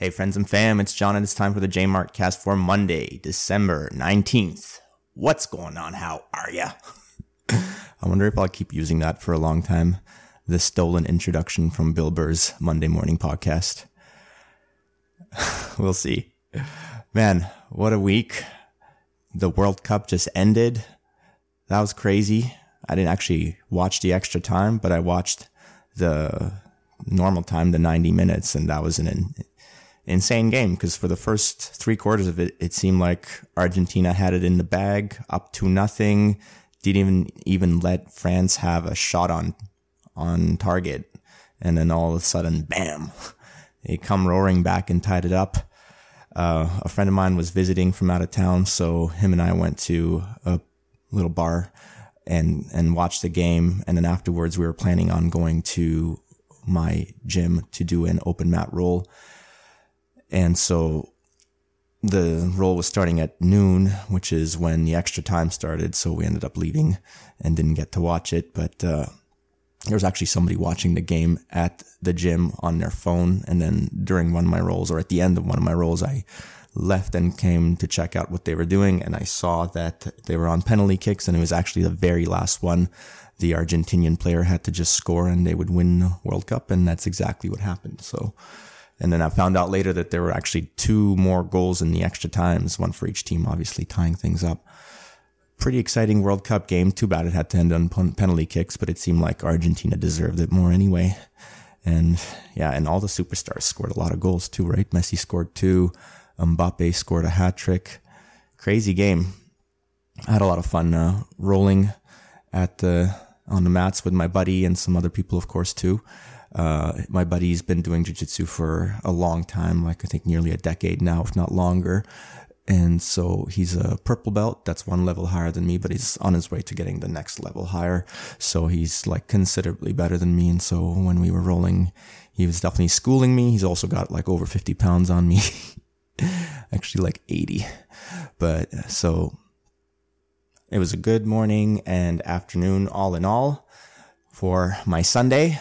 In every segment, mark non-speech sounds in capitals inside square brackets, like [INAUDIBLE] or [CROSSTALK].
Hey, friends and fam, it's John, and it's time for the J Mart cast for Monday, December 19th. What's going on? How are ya? [LAUGHS] I wonder if I'll keep using that for a long time. The stolen introduction from Bill Burr's Monday morning podcast. [LAUGHS] we'll see. Man, what a week. The World Cup just ended. That was crazy. I didn't actually watch the extra time, but I watched the normal time, the 90 minutes, and that was an insane game because for the first three quarters of it, it seemed like Argentina had it in the bag, up two nothing. Didn't even even let France have a shot on on target, and then all of a sudden, bam! They come roaring back and tied it up. Uh, a friend of mine was visiting from out of town, so him and I went to a little bar and and watched the game. And then afterwards, we were planning on going to my gym to do an open mat roll and so the roll was starting at noon, which is when the extra time started. So we ended up leaving and didn't get to watch it. But uh, there was actually somebody watching the game at the gym on their phone. And then during one of my rolls, or at the end of one of my rolls, I left and came to check out what they were doing. And I saw that they were on penalty kicks, and it was actually the very last one. The Argentinian player had to just score and they would win the World Cup. And that's exactly what happened. So and then I found out later that there were actually two more goals in the extra times, one for each team, obviously tying things up. Pretty exciting World Cup game. Too bad it had to end on penalty kicks, but it seemed like Argentina deserved it more anyway. And yeah, and all the superstars scored a lot of goals too, right? Messi scored two. Mbappe scored a hat trick. Crazy game. I had a lot of fun uh, rolling at the on the mats with my buddy and some other people, of course, too. Uh, my buddy's been doing jujitsu for a long time, like I think nearly a decade now, if not longer. And so he's a purple belt. That's one level higher than me, but he's on his way to getting the next level higher. So he's like considerably better than me. And so when we were rolling, he was definitely schooling me. He's also got like over 50 pounds on me. [LAUGHS] Actually like 80. But so it was a good morning and afternoon all in all for my Sunday.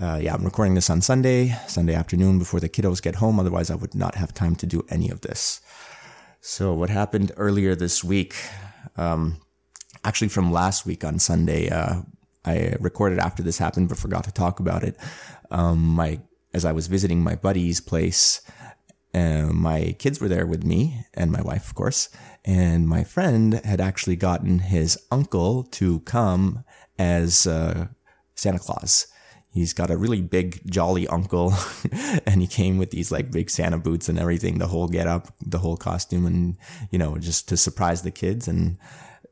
Uh, yeah, I'm recording this on Sunday, Sunday afternoon before the kiddos get home. Otherwise, I would not have time to do any of this. So, what happened earlier this week? Um, actually, from last week on Sunday, uh, I recorded after this happened, but forgot to talk about it. Um, my as I was visiting my buddy's place, uh, my kids were there with me and my wife, of course. And my friend had actually gotten his uncle to come as uh, Santa Claus he's got a really big jolly uncle [LAUGHS] and he came with these like big santa boots and everything the whole get up the whole costume and you know just to surprise the kids. And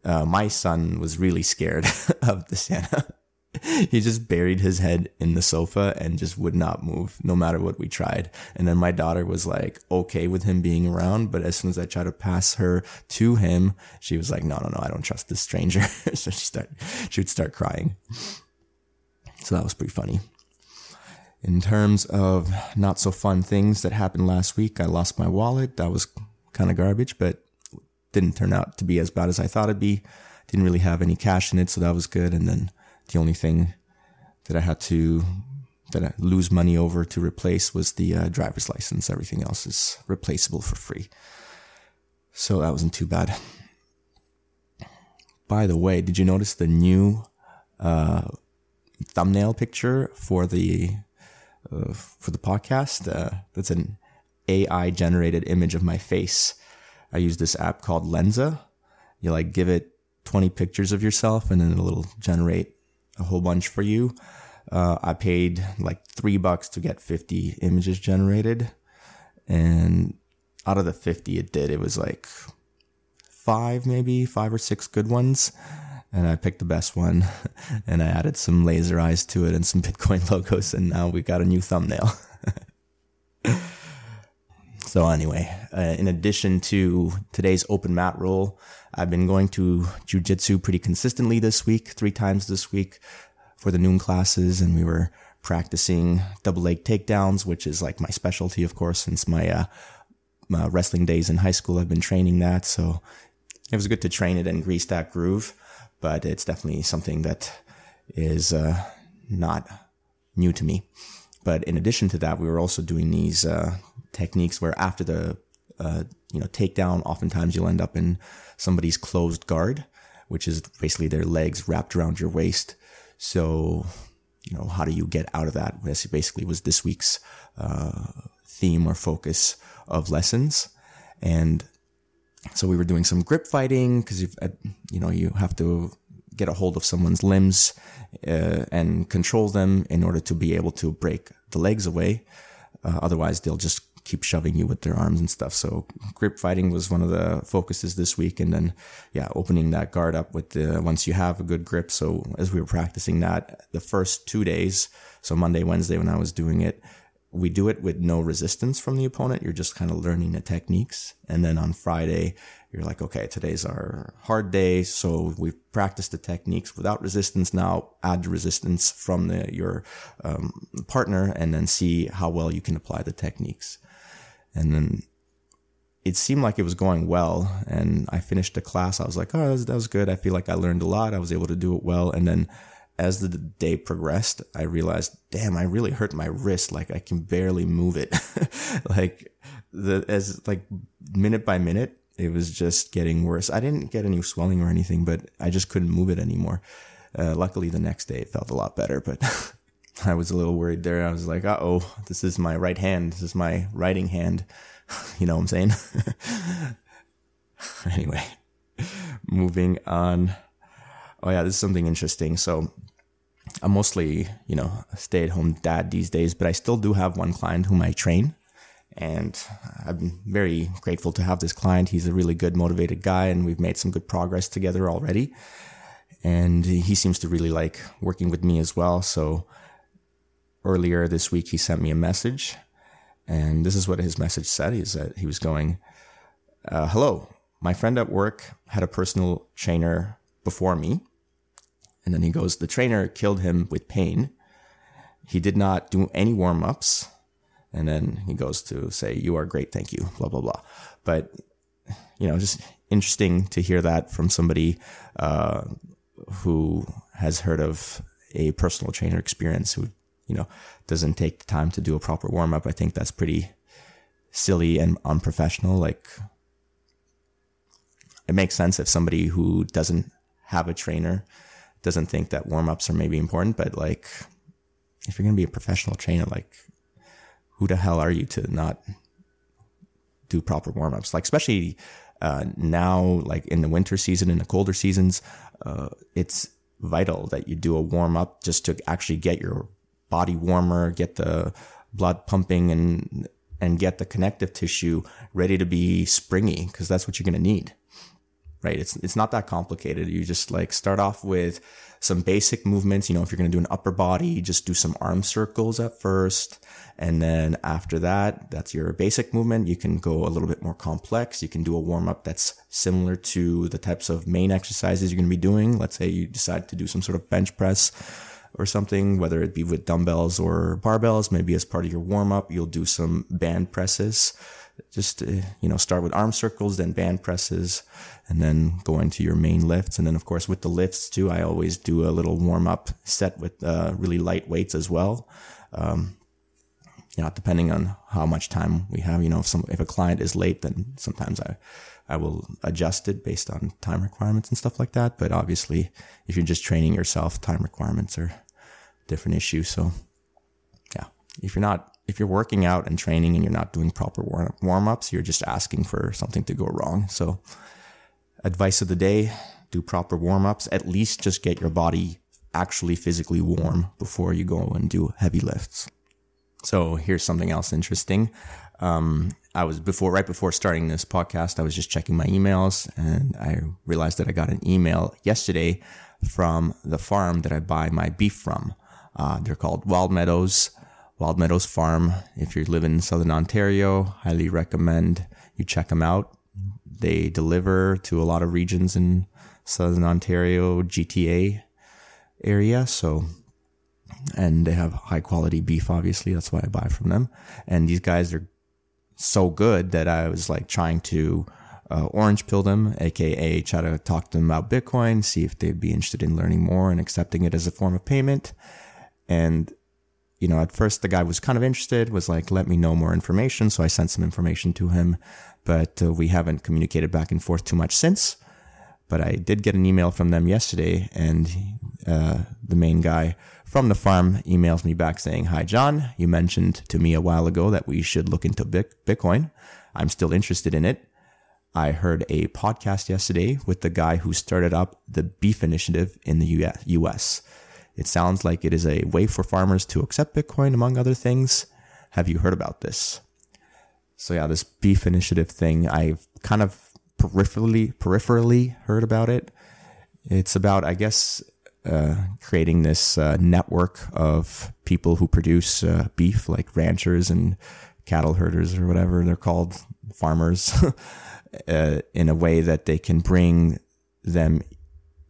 uh, my son was really scared [LAUGHS] of the santa. [LAUGHS] He just buried his head in the sofa and just would not move no matter what we tried. And then my daughter was like okay with him being around but as soon as i tried to pass her to him she was like no no no i don't trust this stranger. So she start she would start crying so that was pretty funny. In terms of not so fun things that happened last week, I lost my wallet. That was kind of garbage, but didn't turn out to be as bad as I thought it'd be. Didn't really have any cash in it, so that was good. And then the only thing that I had to that I lose money over to replace was the uh, driver's license. Everything else is replaceable for free. So that wasn't too bad. By the way, did you notice the new uh, thumbnail picture for the uh, for the podcast. Uh, that's an AI generated image of my face. I use this app called Lensa. You like give it 20 pictures of yourself and then it'll generate a whole bunch for you. Uh, I paid like three bucks to get 50 images generated. And out of the 50 it did, it was like five, maybe five or six good ones and I picked the best one [LAUGHS] and I added some laser eyes to it and some [LAUGHS] Bitcoin logos and now we got a new thumbnail. [LAUGHS] so anyway, uh, in addition to today's open mat roll, I've been going to jujitsu pretty consistently this week, three times this week for the noon classes and we were practicing double leg takedowns, which is like my specialty, of course, since my, uh, my wrestling days in high school. I've been training that. So it was good to train it and grease that groove but it's definitely something that is uh, not new to me. but in addition to that, we were also doing these uh, techniques where after the uh, you know takedown, oftentimes you'll end up in somebody's closed guard, which is basically their legs wrapped around your waist. So you know how do you get out of that? This basically was this week's uh, theme or focus of lessons, and so we were doing some grip fighting because you know you have to get a hold of someone's limbs uh, and control them in order to be able to break the legs away. Uh, otherwise, they'll just keep shoving you with their arms and stuff. So grip fighting was one of the focuses this week. And then, yeah, opening that guard up with the, once you have a good grip. So as we were practicing that the first two days, so Monday, Wednesday, when I was doing it, we do it with no resistance from the opponent. You're just kind of learning the techniques. And then on Friday, you're like, okay, today's our hard day. So we've practiced the techniques without resistance. Now add the resistance from the, your um, partner and then see how well you can apply the techniques. And then it seemed like it was going well. And I finished the class. I was like, oh, that was, that was good. I feel like I learned a lot. I was able to do it well. And then as the day progressed, I realized, damn, I really hurt my wrist. Like I can barely move it. [LAUGHS] like the, as like minute by minute, it was just getting worse. I didn't get any swelling or anything, but I just couldn't move it anymore. Uh, luckily the next day it felt a lot better, but [LAUGHS] I was a little worried there. I was like, uh oh, this is my right hand. This is my writing hand. [LAUGHS] you know what I'm saying? anyway, moving on. Oh yeah, this is something interesting. So I'm mostly, you know, stay at home dad these days, but I still do have one client whom I train. And I'm very grateful to have this client. He's a really good, motivated guy, and we've made some good progress together already. And he seems to really like working with me as well. So earlier this week, he sent me a message. And this is what his message said. He said he was going, uh, Hello, my friend at work had a personal trainer before me and then he goes, the trainer killed him with pain. He did not do any warm ups. And then he goes to say, you are great. Thank you. Blah, blah, blah. But, you know, just interesting to hear that from somebody, uh, who has heard of a personal trainer experience who, you know, doesn't take the time to do a proper warm up. I think that's pretty silly and unprofessional. Like, it makes sense if somebody who doesn't have a trainer doesn't think that warm ups are maybe important, but like if you're gonna be a professional trainer, like who the hell are you to not do proper warm ups? Like especially uh, now, like in the winter season, in the colder seasons, uh, it's vital that you do a warm up just to actually get your body warmer, get the blood pumping, and and get the connective tissue ready to be springy because that's what you're gonna need right? It's, it's not that complicated. You just like start off with some basic movements. You know, if you're going to do an upper body, just do some arm circles at first. And then after that, that's your basic movement. You can go a little bit more complex. You can do a warm up that's similar to the types of main exercises you're going to be doing. Let's say you decide to do some sort of bench press or something, whether it be with dumbbells or barbells, maybe as part of your warm up, you'll do some band presses just uh, you know start with arm circles then band presses and then go into your main lifts. And then of course with the lifts too i always do a little warm up set with uh, really light weights as well. Um, you know depending on how much time we have you know if some if a client is late then sometimes i i will adjust it based on time requirements and stuff like that. But obviously if you're just training yourself time requirements are different issue. So yeah if you're not if you're working out and training and you're not doing proper warm ups, you're just asking for something to go wrong. So, advice of the day do proper warm ups. At least just get your body actually physically warm before you go and do heavy lifts. So, here's something else interesting. Um, I was before, right before starting this podcast, I was just checking my emails and I realized that I got an email yesterday from the farm that I buy my beef from. Uh, they're called Wild Meadows Wild Meadows Farm. If you live in Southern Ontario, highly recommend you check them out. They deliver to a lot of regions in Southern Ontario, GTA area. So, and they have high quality beef, obviously. That's why I buy from them. And these guys are so good that I was like trying to uh, orange pill them, aka try to talk to them about Bitcoin, see if they'd be interested in learning more and accepting it as a form of payment. And you know, at first the guy was kind of interested, was like, let me know more information. So I sent some information to him, but uh, we haven't communicated back and forth too much since. But I did get an email from them yesterday, and uh, the main guy from the farm emails me back saying, Hi, John. You mentioned to me a while ago that we should look into Bitcoin. I'm still interested in it. I heard a podcast yesterday with the guy who started up the beef initiative in the US. It sounds like it is a way for farmers to accept Bitcoin, among other things. Have you heard about this? So yeah, this beef initiative thing, I've kind of peripherally peripherally heard about it. It's about, I guess, uh, creating this uh, network of people who produce uh, beef, like ranchers and cattle herders or whatever they're called, farmers, [LAUGHS] uh, in a way that they can bring them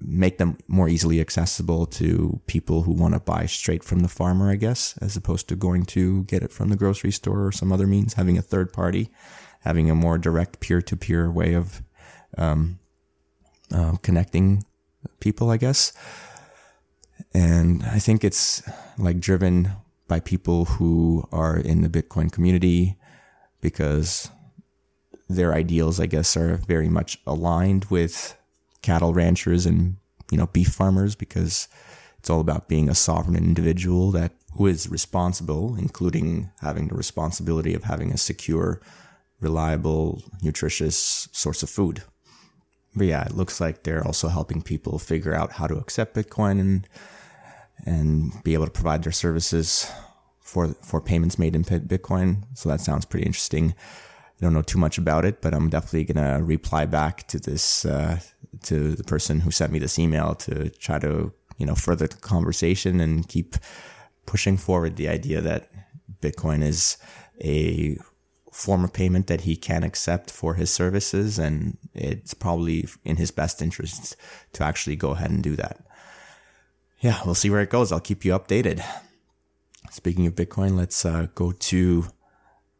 make them more easily accessible to people who want to buy straight from the farmer, I guess, as opposed to going to get it from the grocery store or some other means, having a third party, having a more direct peer to peer way of um, uh, connecting people, I guess. And I think it's like driven by people who are in the Bitcoin community because their ideals, I guess, are very much aligned with cattle ranchers and you know beef farmers because it's all about being a sovereign individual that who is responsible, including having the responsibility of having a secure, reliable, nutritious source of food. But yeah, it looks like they're also helping people figure out how to accept Bitcoin and and be able to provide their services for for payments made in Bitcoin. So that sounds pretty interesting. I don't know too much about it, but I'm definitely gonna reply back to this uh, to the person who sent me this email to try to you know further the conversation and keep pushing forward the idea that Bitcoin is a form of payment that he can accept for his services, and it's probably in his best interest to actually go ahead and do that. Yeah, we'll see where it goes. I'll keep you updated. Speaking of Bitcoin, let's uh, go to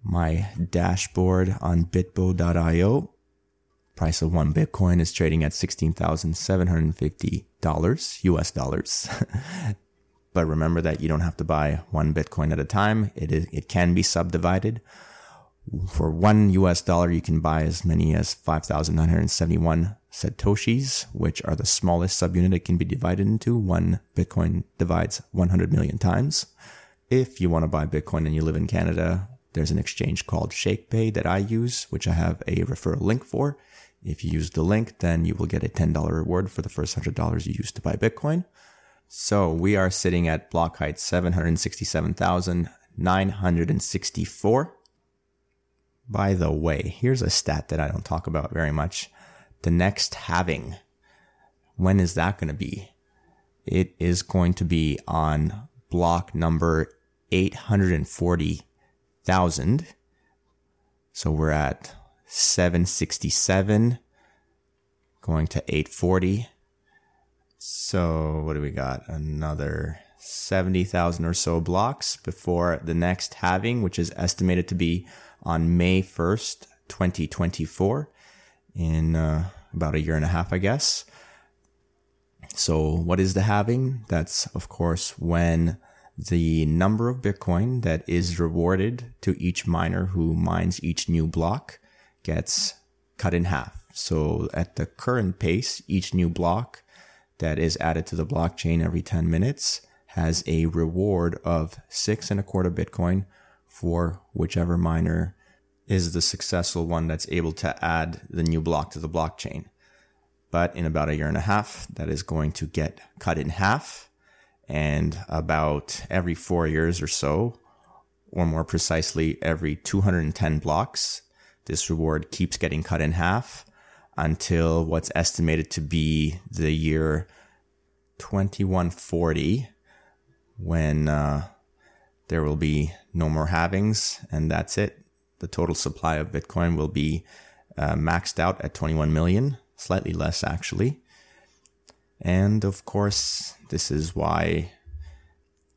my dashboard on bitbo.io. Price of one Bitcoin is trading at $16,750 US dollars. [LAUGHS] but remember that you don't have to buy one Bitcoin at a time. It is, it can be subdivided. For one US dollar, you can buy as many as 5,971 Satoshis, which are the smallest subunit it can be divided into. One Bitcoin divides 100 million times. If you want to buy Bitcoin and you live in Canada, there's an exchange called ShakePay that I use, which I have a referral link for. If you use the link, then you will get a $10 reward for the first $100 you use to buy Bitcoin. So we are sitting at block height 767,964. By the way, here's a stat that I don't talk about very much. The next halving. When is that going to be? It is going to be on block number 840,000. So we're at 767 going to 840. So what do we got? Another 70,000 or so blocks before the next halving, which is estimated to be on May 1st, 2024 in uh, about a year and a half, I guess. So what is the halving? That's of course when the number of Bitcoin that is rewarded to each miner who mines each new block gets cut in half. So at the current pace, each new block that is added to the blockchain every 10 minutes has a reward of six and a quarter Bitcoin for whichever miner is the successful one that's able to add the new block to the blockchain. But in about a year and a half, that is going to get cut in half. And about every four years or so, or more precisely, every 210 blocks, this reward keeps getting cut in half until what's estimated to be the year 2140 when uh, there will be no more halvings and that's it. The total supply of Bitcoin will be uh, maxed out at 21 million, slightly less actually. And of course, this is why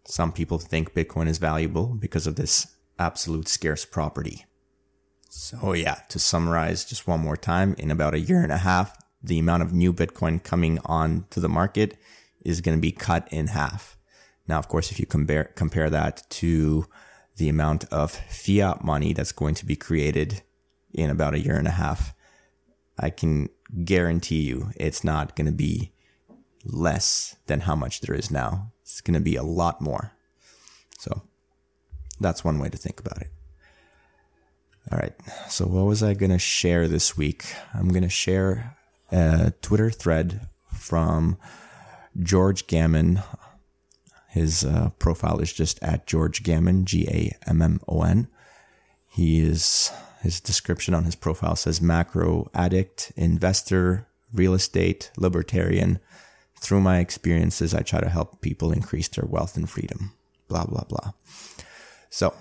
some people think Bitcoin is valuable because of this absolute scarce property. So yeah, to summarize just one more time, in about a year and a half, the amount of new Bitcoin coming on to the market is going to be cut in half. Now, of course, if you compare, compare that to the amount of fiat money that's going to be created in about a year and a half, I can guarantee you it's not going to be less than how much there is now. It's going to be a lot more. So that's one way to think about it. All right. So what was I going to share this week? I'm going to share a Twitter thread from George Gammon. His uh, profile is just at George Gammon, G A M M O N. He is, his description on his profile says macro addict, investor, real estate, libertarian. Through my experiences, I try to help people increase their wealth and freedom. Blah, blah, blah. So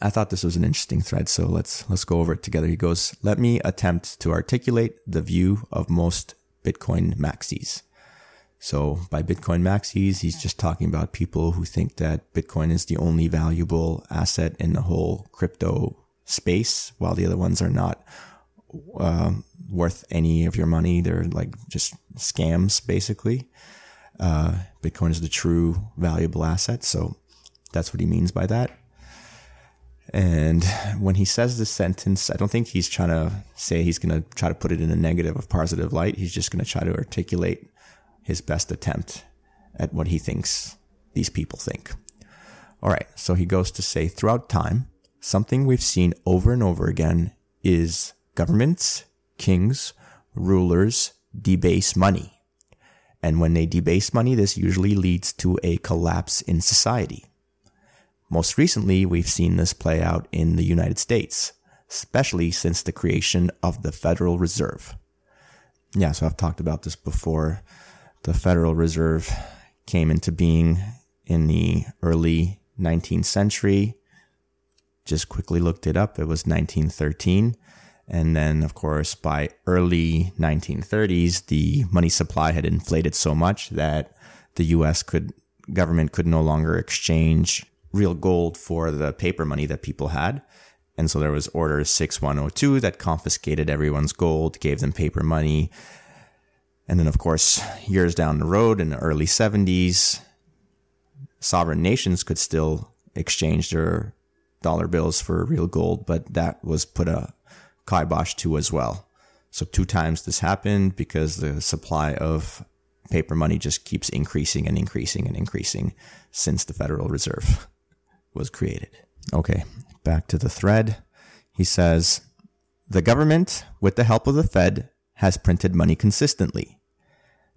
I thought this was an interesting thread, so let's let's go over it together. He goes, "Let me attempt to articulate the view of most Bitcoin maxis." So by Bitcoin maxis, he's just talking about people who think that Bitcoin is the only valuable asset in the whole crypto space, while the other ones are not uh, worth any of your money. They're like just scams, basically. Uh, Bitcoin is the true valuable asset. So that's what he means by that. And when he says this sentence, I don't think he's trying to say he's going to try to put it in a negative or positive light. He's just going to try to articulate his best attempt at what he thinks these people think. All right. So he goes to say throughout time, something we've seen over and over again is governments, kings, rulers debase money. And when they debase money, this usually leads to a collapse in society. Most recently, we've seen this play out in the United States, especially since the creation of the Federal Reserve. Yeah, so I've talked about this before. The Federal Reserve came into being in the early 19th century. Just quickly looked it up. It was 1913. And then, of course, by early 1930s, the money supply had inflated so much that the U.S. could government could no longer exchange real gold for the paper money that people had. And so there was order 6102 that confiscated everyone's gold, gave them paper money. And then, of course, years down the road in the early 70s, sovereign nations could still exchange their dollar bills for real gold, but that was put a kibosh to as well. So two times this happened because the supply of paper money just keeps increasing and increasing and increasing since the Federal Reserve [LAUGHS] was created. Okay, back to the thread. He says, the government, with the help of the Fed, has printed money consistently.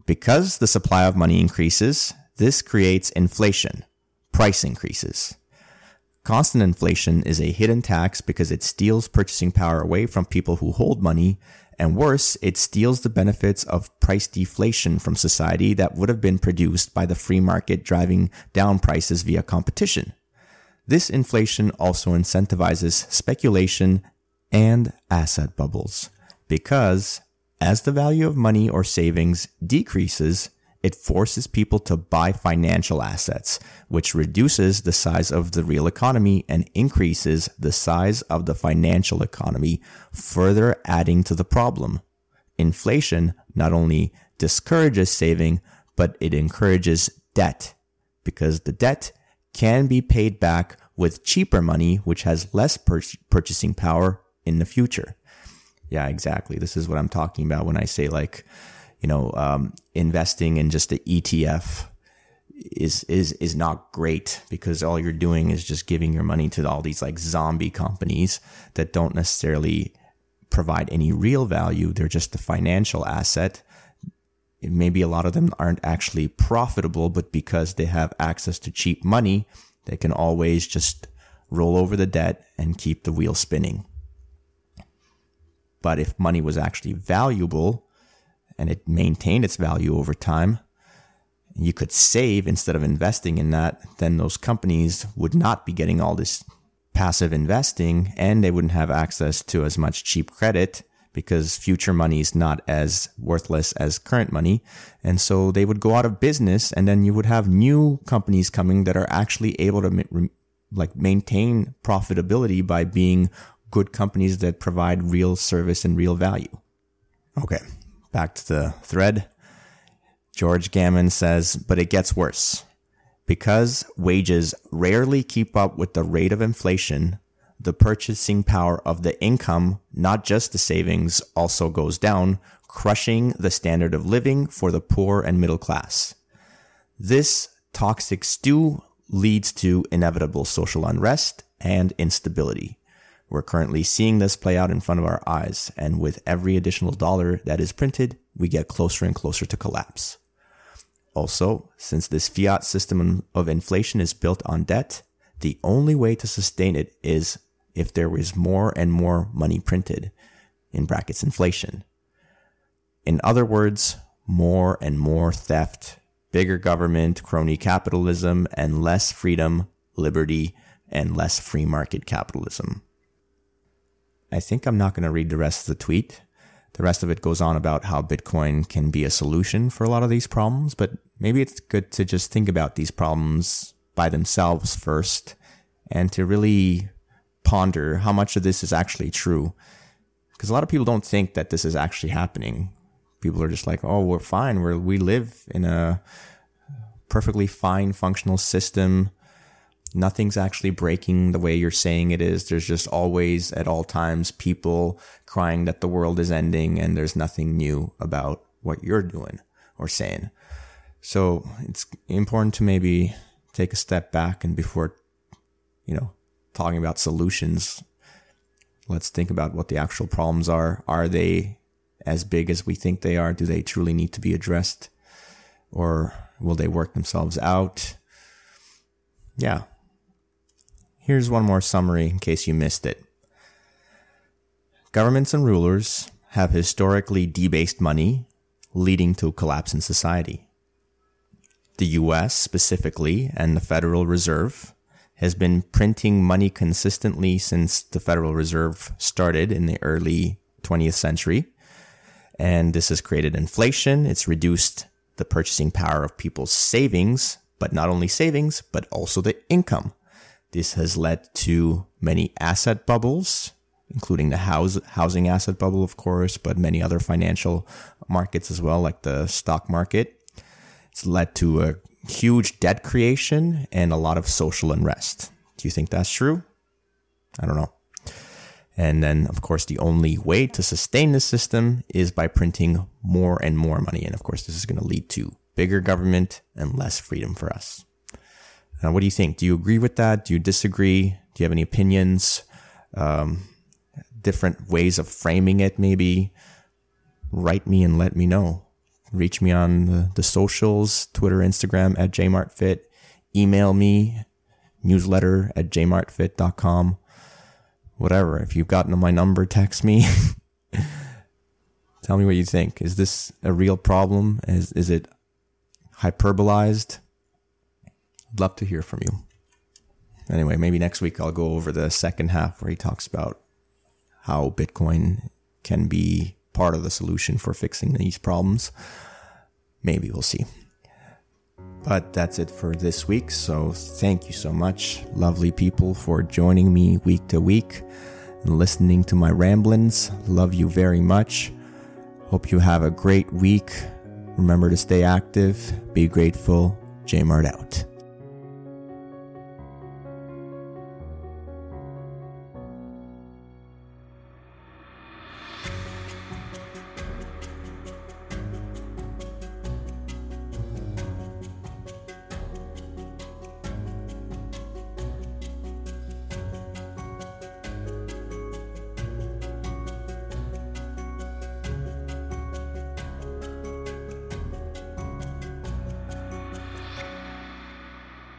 Because the supply of money increases, this creates inflation, price increases. Constant inflation is a hidden tax because it steals purchasing power away from people who hold money, and worse, it steals the benefits of price deflation from society that would have been produced by the free market driving down prices via competition. This inflation also incentivizes speculation and asset bubbles because as the value of money or savings decreases, it forces people to buy financial assets, which reduces the size of the real economy and increases the size of the financial economy, further adding to the problem. Inflation not only discourages saving, but it encourages debt because the debt can be paid back with cheaper money, which has less pur- purchasing power in the future. Yeah, exactly. This is what I'm talking about when I say like, you know, um, investing in just the ETF is is is not great because all you're doing is just giving your money to all these like zombie companies that don't necessarily provide any real value. They're just a financial asset. Maybe a lot of them aren't actually profitable, but because they have access to cheap money, they can always just roll over the debt and keep the wheel spinning. But if money was actually valuable and it maintained its value over time, you could save instead of investing in that, then those companies would not be getting all this passive investing and they wouldn't have access to as much cheap credit because future money is not as worthless as current money. And so they would go out of business and then you would have new companies coming that are actually able to like maintain profitability by being good companies that provide real service and real value. Okay. Back to the thread. George Gammon says, but it gets worse. Because wages rarely keep up with the rate of inflation, the purchasing power of the income, not just the savings, also goes down, crushing the standard of living for the poor and middle class. This toxic stew leads to inevitable social unrest and instability. We're currently seeing this play out in front of our eyes, and with every additional dollar that is printed, we get closer and closer to collapse. Also, since this fiat system of inflation is built on debt, the only way to sustain it is if there is more and more money printed, in brackets inflation. In other words, more and more theft, bigger government, crony capitalism, and less freedom, liberty, and less free market capitalism. I think I'm not going to read the rest of the tweet. The rest of it goes on about how Bitcoin can be a solution for a lot of these problems, but maybe it's good to just think about these problems by themselves first and to really ponder how much of this is actually true. Because a lot of people don't think that this is actually happening. People are just like, oh, we're fine. We're, we live in a perfectly fine functional system nothing's actually breaking the way you're saying it is. There's just always at all times people crying that the world is ending and there's nothing new about what you're doing or saying. So it's important to maybe take a step back and before, you know, talking about solutions, let's think about what the actual problems are. Are they as big as we think they are? Do they truly need to be addressed? Or will they work themselves out? Yeah, Here's one more summary in case you missed it. Governments and rulers have historically debased money, leading to a collapse in society. The US specifically and the Federal Reserve has been printing money consistently since the Federal Reserve started in the early 20th century. And this has created inflation. It's reduced the purchasing power of people's savings, but not only savings, but also the income this has led to many asset bubbles, including the house, housing asset bubble, of course, but many other financial markets as well, like the stock market. It's led to a huge debt creation and a lot of social unrest. Do you think that's true? I don't know. And then, of course, the only way to sustain the system is by printing more and more money. And of course, this is going to lead to bigger government and less freedom for us. Uh, what do you think? Do you agree with that? Do you disagree? Do you have any opinions? Um, different ways of framing it, maybe? Write me and let me know. Reach me on the, the socials Twitter, Instagram at jmartfit. Email me, newsletter at jmartfit.com. Whatever. If you've gotten my number, text me. [LAUGHS] Tell me what you think. Is this a real problem? Is, is it hyperbolized? Love to hear from you. Anyway, maybe next week I'll go over the second half where he talks about how Bitcoin can be part of the solution for fixing these problems. Maybe we'll see. But that's it for this week. So thank you so much, lovely people, for joining me week to week and listening to my ramblings. Love you very much. Hope you have a great week. Remember to stay active, be grateful. Jmart out.